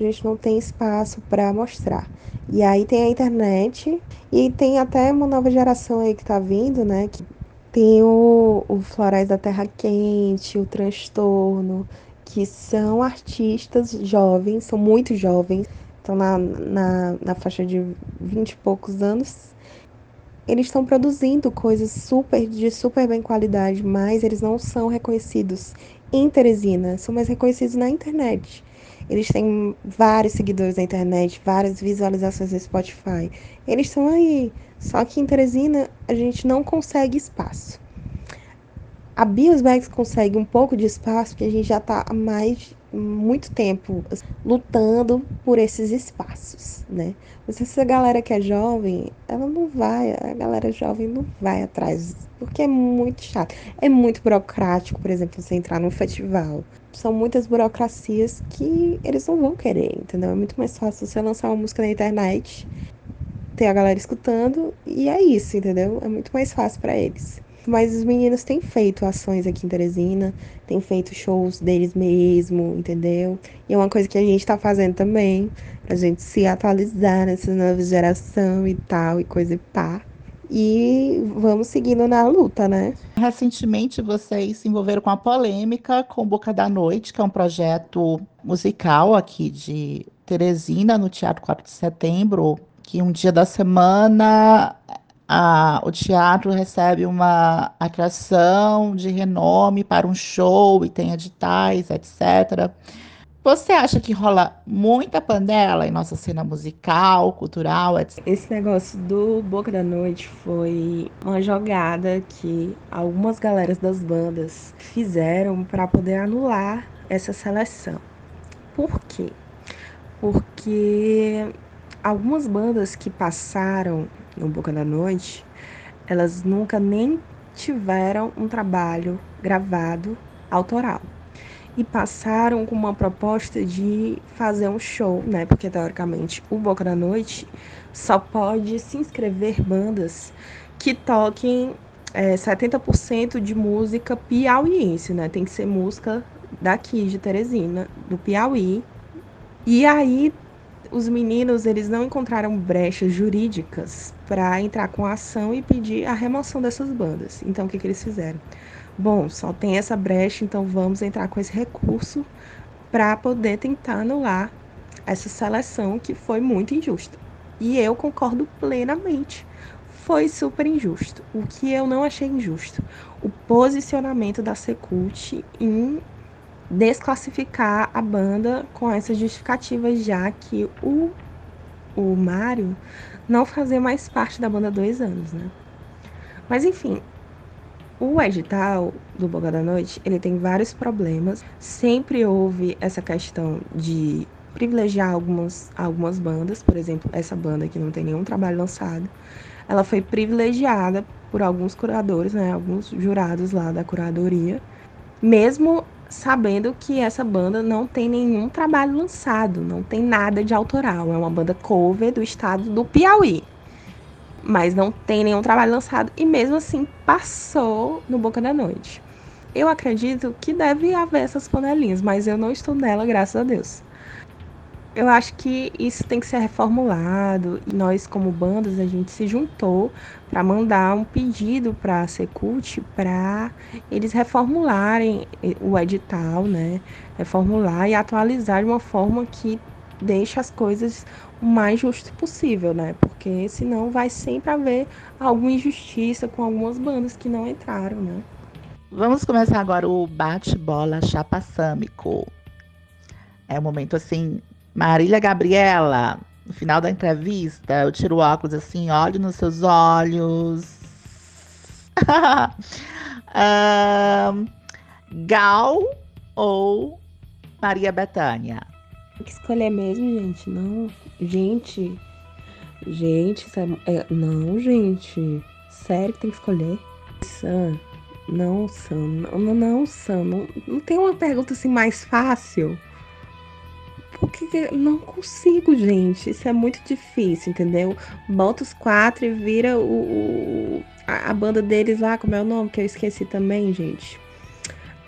A gente não tem espaço para mostrar. E aí tem a internet e tem até uma nova geração aí que tá vindo, né? Que tem o, o Florais da Terra Quente, o Transtorno, que são artistas jovens, são muito jovens, estão na, na, na faixa de 20 e poucos anos. Eles estão produzindo coisas super de super bem qualidade, mas eles não são reconhecidos em Teresina, são mais reconhecidos na internet. Eles têm vários seguidores na internet, várias visualizações no Spotify. Eles estão aí. Só que em Teresina a gente não consegue espaço. A Biosbags consegue um pouco de espaço porque a gente já está há mais muito tempo lutando por esses espaços, né? Mas essa galera que é jovem, ela não vai, a galera jovem não vai atrás, porque é muito chato. É muito burocrático, por exemplo, você entrar num festival. São muitas burocracias que eles não vão querer, entendeu? É muito mais fácil você lançar uma música na internet, ter a galera escutando e é isso, entendeu? É muito mais fácil para eles. Mas os meninos têm feito ações aqui em Teresina, têm feito shows deles mesmo, entendeu? E é uma coisa que a gente tá fazendo também, pra gente se atualizar nessa nova geração e tal, e coisa e pá. E vamos seguindo na luta, né? Recentemente vocês se envolveram com a polêmica com Boca da Noite, que é um projeto musical aqui de Teresina, no Teatro 4 de Setembro, que um dia da semana a, o teatro recebe uma atração de renome para um show e tem editais, etc. Você acha que rola muita panela em nossa cena musical, cultural, etc? Esse negócio do Boca da Noite foi uma jogada que algumas galeras das bandas fizeram para poder anular essa seleção. Por quê? Porque algumas bandas que passaram no Boca da Noite, elas nunca nem tiveram um trabalho gravado autoral. E passaram com uma proposta de fazer um show, né? Porque teoricamente o Boca da Noite só pode se inscrever bandas que toquem é, 70% de música piauiense, né? Tem que ser música daqui de Teresina, do Piauí. E aí os meninos eles não encontraram brechas jurídicas para entrar com a ação e pedir a remoção dessas bandas. Então o que, que eles fizeram? Bom, só tem essa brecha, então vamos entrar com esse recurso para poder tentar anular essa seleção que foi muito injusta. E eu concordo plenamente. Foi super injusto. O que eu não achei injusto? O posicionamento da Secult em desclassificar a banda com essa justificativa, já que o, o Mário não fazia mais parte da banda há dois anos, né? Mas enfim, o edital do Boga da Noite, ele tem vários problemas. Sempre houve essa questão de privilegiar algumas, algumas bandas, por exemplo, essa banda que não tem nenhum trabalho lançado, ela foi privilegiada por alguns curadores, né, alguns jurados lá da curadoria, mesmo sabendo que essa banda não tem nenhum trabalho lançado, não tem nada de autoral. É uma banda cover do estado do Piauí. Mas não tem nenhum trabalho lançado e mesmo assim passou no Boca da Noite. Eu acredito que deve haver essas panelinhas, mas eu não estou nela, graças a Deus eu acho que isso tem que ser reformulado. Nós, como bandas, a gente se juntou para mandar um pedido para a Secult para eles reformularem o edital, né? Reformular e atualizar de uma forma que deixe as coisas o mais justo possível, né? Porque senão vai sempre haver alguma injustiça com algumas bandas que não entraram, né? Vamos começar agora o bate-bola chapasâmico. É um momento assim Marília Gabriela, no final da entrevista, eu tiro o óculos assim, olho nos seus olhos. um, Gal ou Maria Bethânia? Tem que escolher mesmo, gente. Não, gente. Gente, é, é, não, gente. Sério que tem que escolher? Sam, não, Sam, não, não, não Sam. Não, não tem uma pergunta assim mais fácil? porque não consigo, gente. Isso é muito difícil, entendeu? Bota os quatro e vira o, o a, a, banda deles lá, como é o nome? Que eu esqueci também, gente.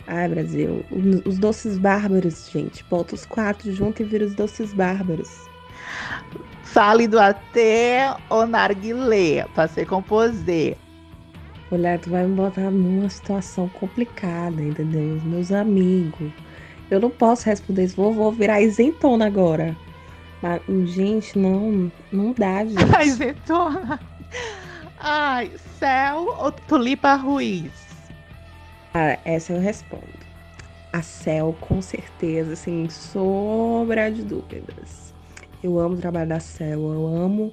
Ai, Brasil. Os, Doces Bárbaros, gente. Bota os quatro junto e vira os Doces Bárbaros. Fale do até o narguilé, pra se composer. Mulher, tu vai me botar numa situação complicada, entendeu? Os meus amigos. Eu não posso responder isso, vou, vou virar isentona agora. Mas, gente, não, não dá, gente. isentona? Ai, Céu ou Tulipa Ruiz? Ah, essa eu respondo. A Céu, com certeza, sem sobra de dúvidas. Eu amo o trabalho da Céu, eu amo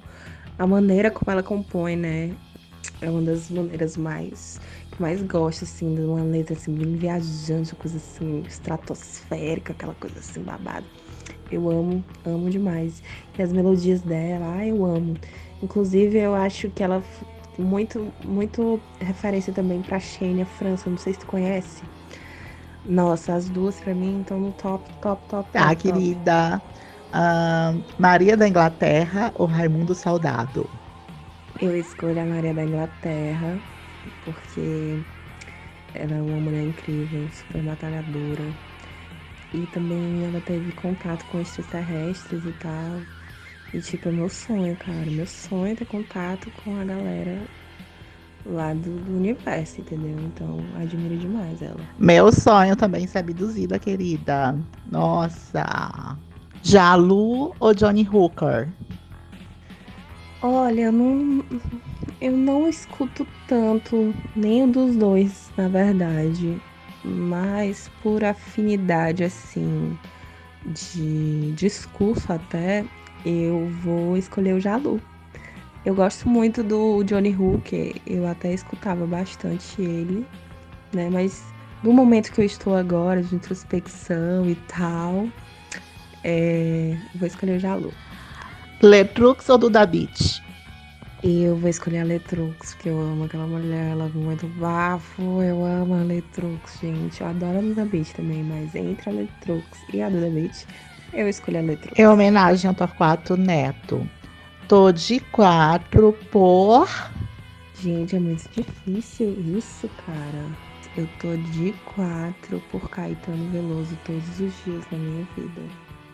a maneira como ela compõe, né? É uma das maneiras mais que mais gosto, assim, de uma letra assim, bem viajante, coisa assim, estratosférica, aquela coisa assim, babada. Eu amo, amo demais. E as melodias dela, ah, eu amo. Inclusive, eu acho que ela muito, muito referência também pra Xenia França, não sei se tu conhece. Nossa, as duas pra mim estão no top, top, top. Ah, top, querida. Uh, Maria da Inglaterra ou Raimundo Saudado? Eu escolho a Maria da Inglaterra, porque ela é uma mulher incrível, super batalhadora. E também ela teve contato com extraterrestres e tal. E tipo, é meu sonho, cara. Meu sonho é ter contato com a galera lá do, do universo, entendeu? Então, admiro demais ela. Meu sonho também ser abduzida, querida. Nossa. Jalu ou Johnny Hooker? Olha, eu não, eu não escuto tanto nenhum dos dois, na verdade. Mas por afinidade, assim, de discurso até, eu vou escolher o Jalu. Eu gosto muito do Johnny Hooker, eu até escutava bastante ele, né? Mas no momento que eu estou agora, de introspecção e tal, é... vou escolher o Jalu. Letrux ou Duda Beat? Eu vou escolher a Letrux, porque eu amo aquela mulher, ela é muito bafo. Eu amo a Letrux, gente. Eu adoro a Duda Beat também, mas entre a Letrux e a Duda Beat, eu escolhi a Letrux. Em homenagem ao Torquato Neto. Tô de quatro por. Gente, é muito difícil isso, cara. Eu tô de quatro por Caetano Veloso todos os dias da minha vida.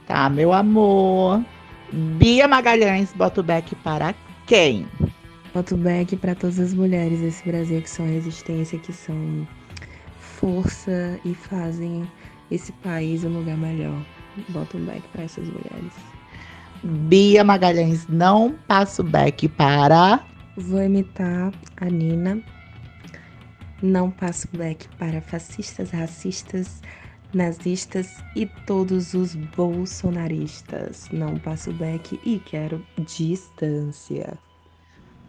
Tá, meu amor. Bia Magalhães, bota o back para quem? Bota o back para todas as mulheres desse Brasil que são resistência, que são força e fazem esse país um lugar melhor. Bota um back para essas mulheres. Bia Magalhães, não passa o back para. Vou imitar a Nina. Não passo back para fascistas, racistas, nazistas e todos os bolsonaristas. Não passo back e quero distância.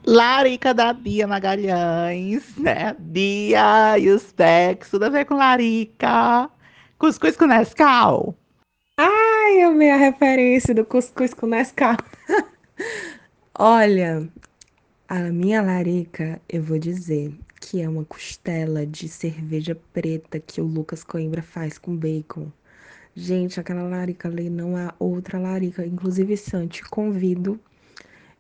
Larica da Bia Magalhães, né? Bia e os backs, tudo a ver com Larica. Cuscuz com Nescau. Ai, amei a referência do cuscuz com Nescau. Olha, a minha larica, eu vou dizer, que é uma costela de cerveja preta que o Lucas Coimbra faz com bacon. Gente, aquela larica ali não há outra larica. Inclusive, Santi, convido.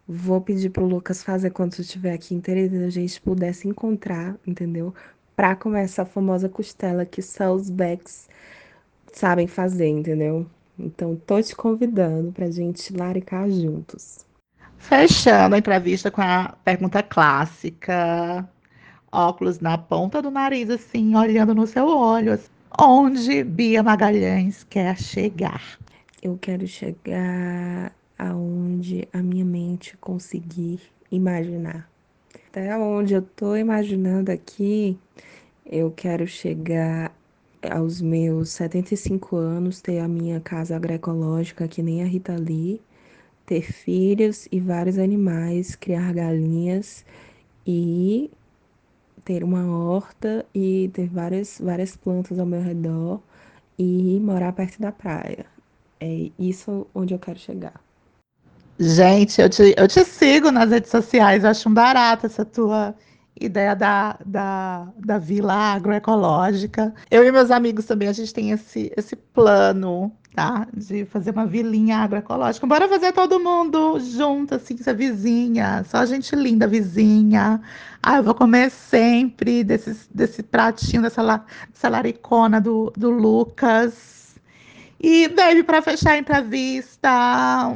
Vou pedir pro Lucas fazer quando estiver aqui em Teresina, a gente pudesse encontrar, entendeu? Pra comer essa famosa costela que só os Becks sabem fazer, entendeu? Então, tô te convidando pra gente laricar juntos. Fechando a entrevista com a pergunta clássica óculos na ponta do nariz, assim, olhando no seu olho. Assim. Onde Bia Magalhães quer chegar? Eu quero chegar aonde a minha mente conseguir imaginar. Até onde eu tô imaginando aqui, eu quero chegar aos meus 75 anos, ter a minha casa agroecológica, que nem a Rita Lee, ter filhos e vários animais, criar galinhas e ter uma horta e ter várias, várias plantas ao meu redor e morar perto da praia. É isso onde eu quero chegar. Gente, eu te, eu te sigo nas redes sociais, eu acho um barato essa tua ideia da, da, da vila agroecológica. Eu e meus amigos também, a gente tem esse, esse plano tá? De fazer uma vilinha agroecológica. Bora fazer todo mundo junto, assim, essa vizinha. Só gente linda, vizinha. Ah, eu vou comer sempre desse, desse pratinho, dessa, dessa laricona do, do Lucas. E, baby, para fechar a entrevista,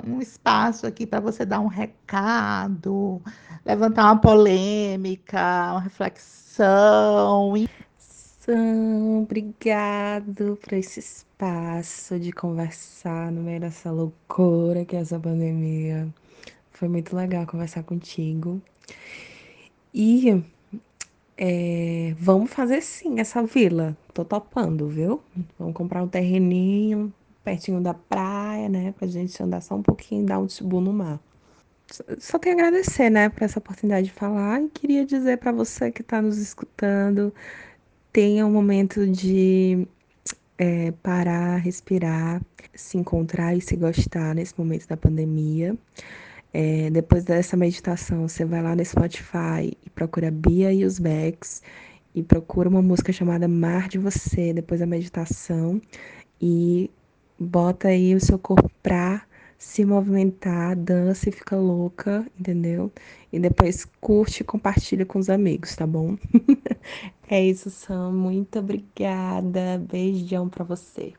um espaço aqui para você dar um recado, levantar uma polêmica, uma reflexão. Obrigado por esse espaço de conversar no meio dessa loucura que é essa pandemia. Foi muito legal conversar contigo. E é, vamos fazer sim essa vila. Tô topando, viu? Vamos comprar um terreninho pertinho da praia, né? Pra gente andar só um pouquinho e dar um tibu no mar. Só tenho a agradecer, né, por essa oportunidade de falar e queria dizer para você que está nos escutando tenha um momento de é, parar, respirar, se encontrar e se gostar nesse momento da pandemia. É, depois dessa meditação, você vai lá no Spotify e procura Bia e os Becks e procura uma música chamada Mar de Você, depois da meditação, e bota aí o seu corpo pra se movimentar, dança e fica louca, entendeu? E depois curte e compartilha com os amigos, tá bom? é isso, Sam. Muito obrigada. Beijão pra você.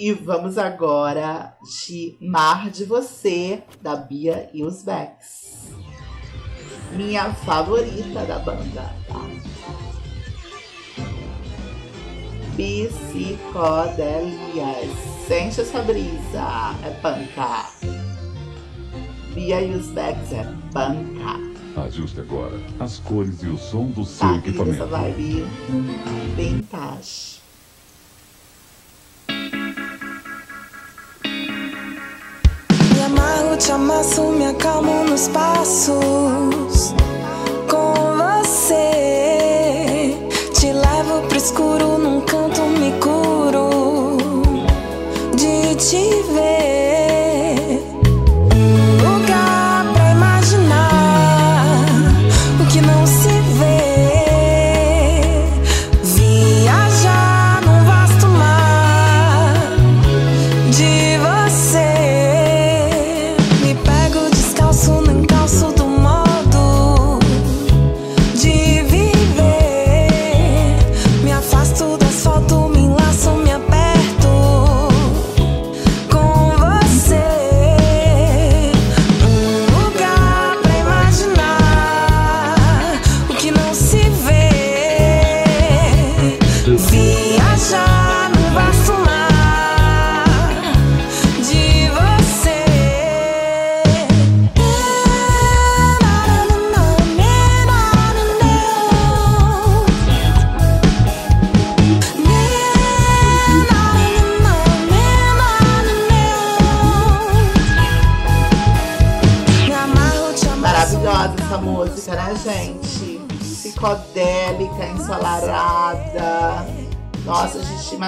E vamos agora de Mar de Você, da Bia e os Becks. Minha favorita da banda, tá? psicodelias. Sente essa brisa, é panca. Bia e os Becks é panca. Ajuste agora as cores e o som do seu tá, equipamento. Essa vibe vintage. Te amasso, me acalmo nos passos com você. Te levo pro escuro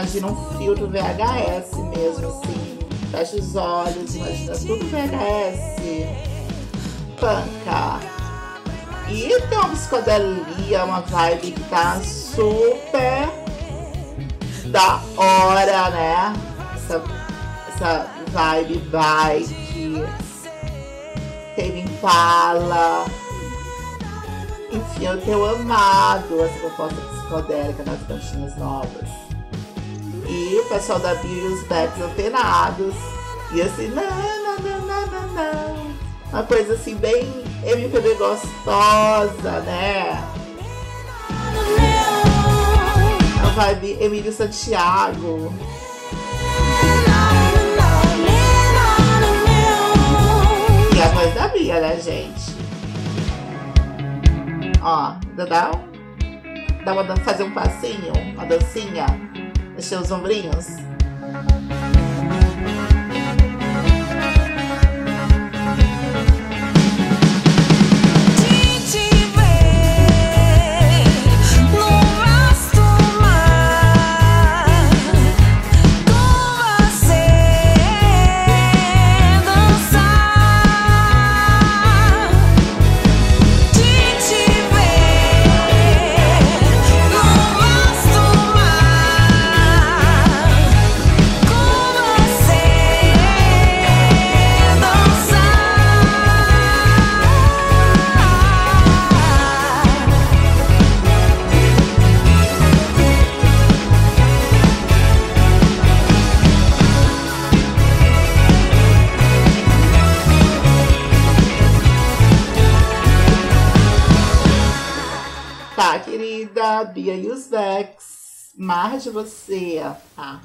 imagina um filtro VHS mesmo, assim. Fecha os olhos, imagina tudo VHS. Panca. E tem uma psicodelia, uma vibe que tá super da hora, né? Essa, essa vibe bike. Teve Impala. Enfim, eu tenho amado essa proposta psicodélica nas cantinhas novas. O pessoal da Bia e os Becks antenados. E assim, não, não, não, não, não, não. Uma coisa assim, bem MPB gostosa, né? A vibe Emílio Santiago. E a voz da Bia, né, gente? Ó, dá, dá uma, dan- fazer um passinho, uma dancinha, os ombrinhos. De você, tá?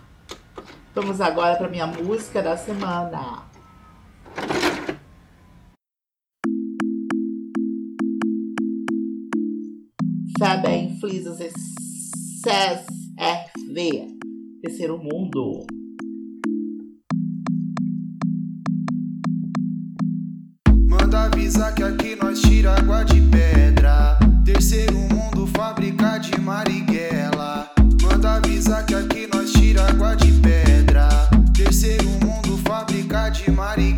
Vamos agora para minha música da semana. Sabem, Flisas RV. Terceiro mundo. Manda avisar que aqui nós tira água de pedra. Terceiro mundo, fábrica de Marighella. De Marighella.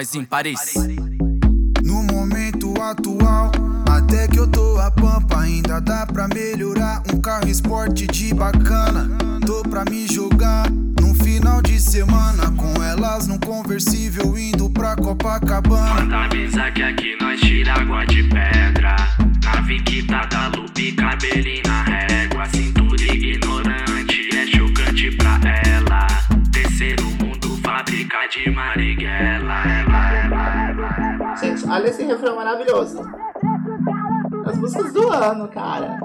Nós em Paris No momento atual, até que eu tô a pampa, ainda dá pra melhorar. Um carro esporte de bacana, tô pra me jogar. Num final de semana, com elas num conversível, indo pra Copacabana. Manda avisar que aqui nós tira água de pedra. Nave quitada, lupe, cabelinho na régua. Cintura ignorante, é chocante pra ela. Terceiro mundo, fábrica de Marighella. Olha esse refrão maravilhoso. As músicas do ano, cara.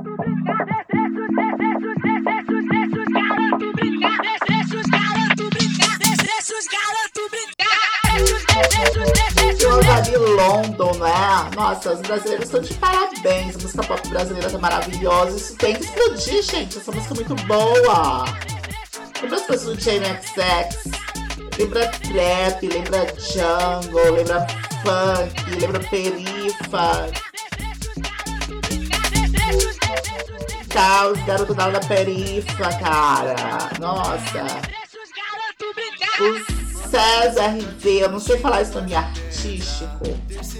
E Dali London, né? Nossa, os brasileiros estão de parabéns. A música pop brasileira tá maravilhosa. Isso tem que explodir, gente. Essa música é muito boa. Lembra as coisas do Jamie XX? Lembra trap, lembra jungle, lembra funk, lembra perifa. Tá, os garotos da perifa, cara. Nossa. O César eu não sei falar esse nome artístico,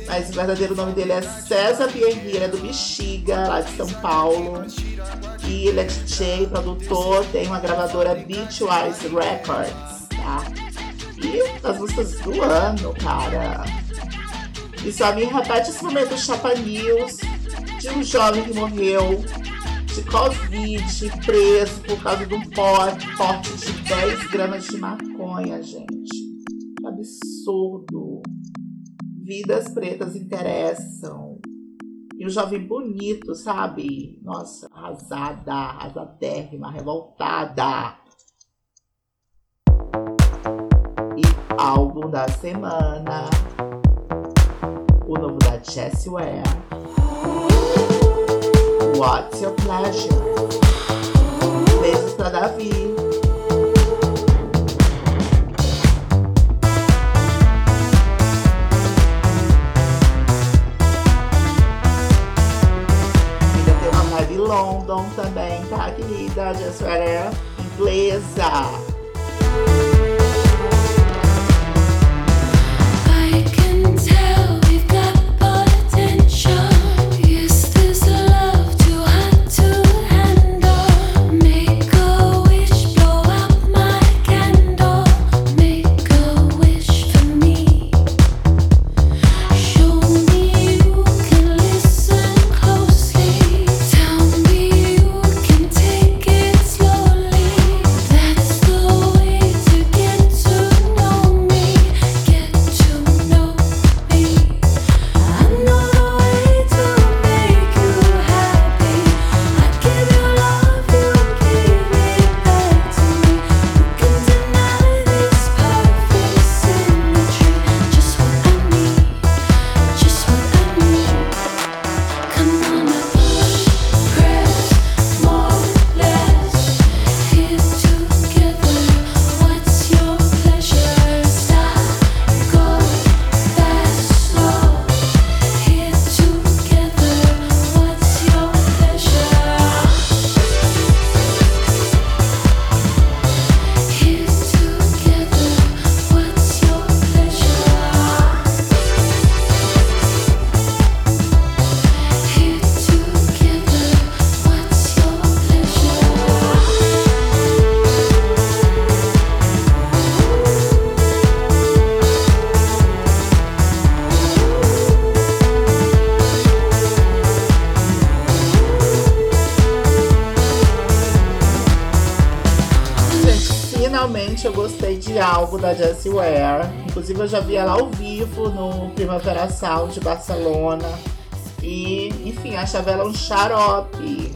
mas o verdadeiro nome dele é César ele é do Bexiga, lá de São Paulo. E ele é DJ, produtor, tem uma gravadora Beachwise Records, tá? As músicas do ano, cara. E só me repete esse momento Chapa News de um jovem que morreu de Covid, preso por causa de um porte, porte de 10 gramas de maconha, gente. Absurdo. Vidas pretas interessam. E o jovem bonito, sabe? Nossa, arrasada, arrasadérrima, revoltada. Álbum da semana. O novo da Jessie Ware. What's your pleasure? Beijos pra Davi. London também, tá, querida? Just Weather inglesa. Inclusive eu já vi ela ao vivo no Primavera Sound de Barcelona. E, enfim, achava ela um xarope.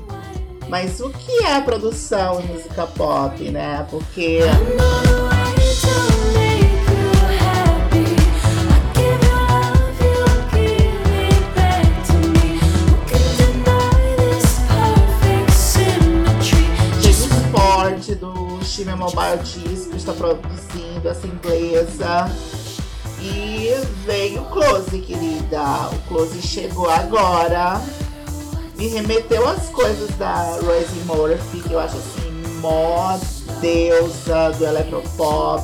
Mas o que é produção em música pop, né? Porque do Chime Mobile Disco está produzindo essa E veio o Close, querida. O Close chegou agora. Me remeteu às coisas da Rosie Murphy, que eu acho assim, mó deusa do electropop.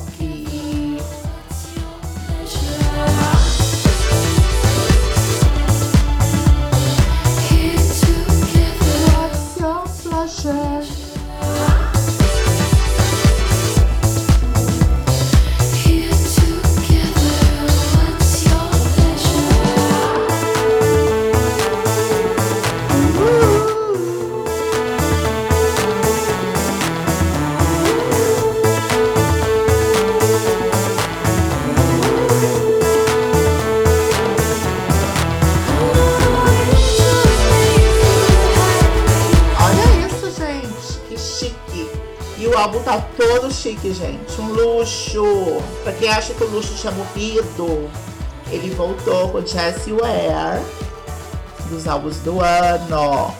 Chique, gente. Um luxo. Pra quem acha que o luxo tinha morrido, ele voltou com Jessie Ware dos álbuns do ano.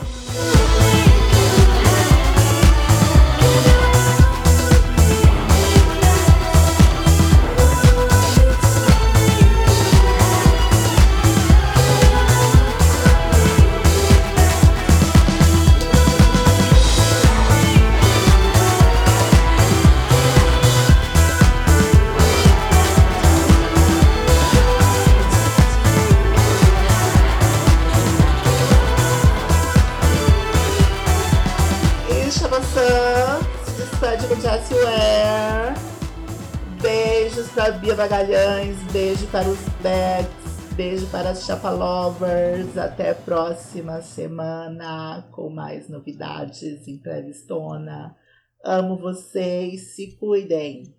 Magalhães, beijo para os Becks, beijo para as Chapa Lovers. Até a próxima semana com mais novidades, entrevistona. Amo vocês, se cuidem.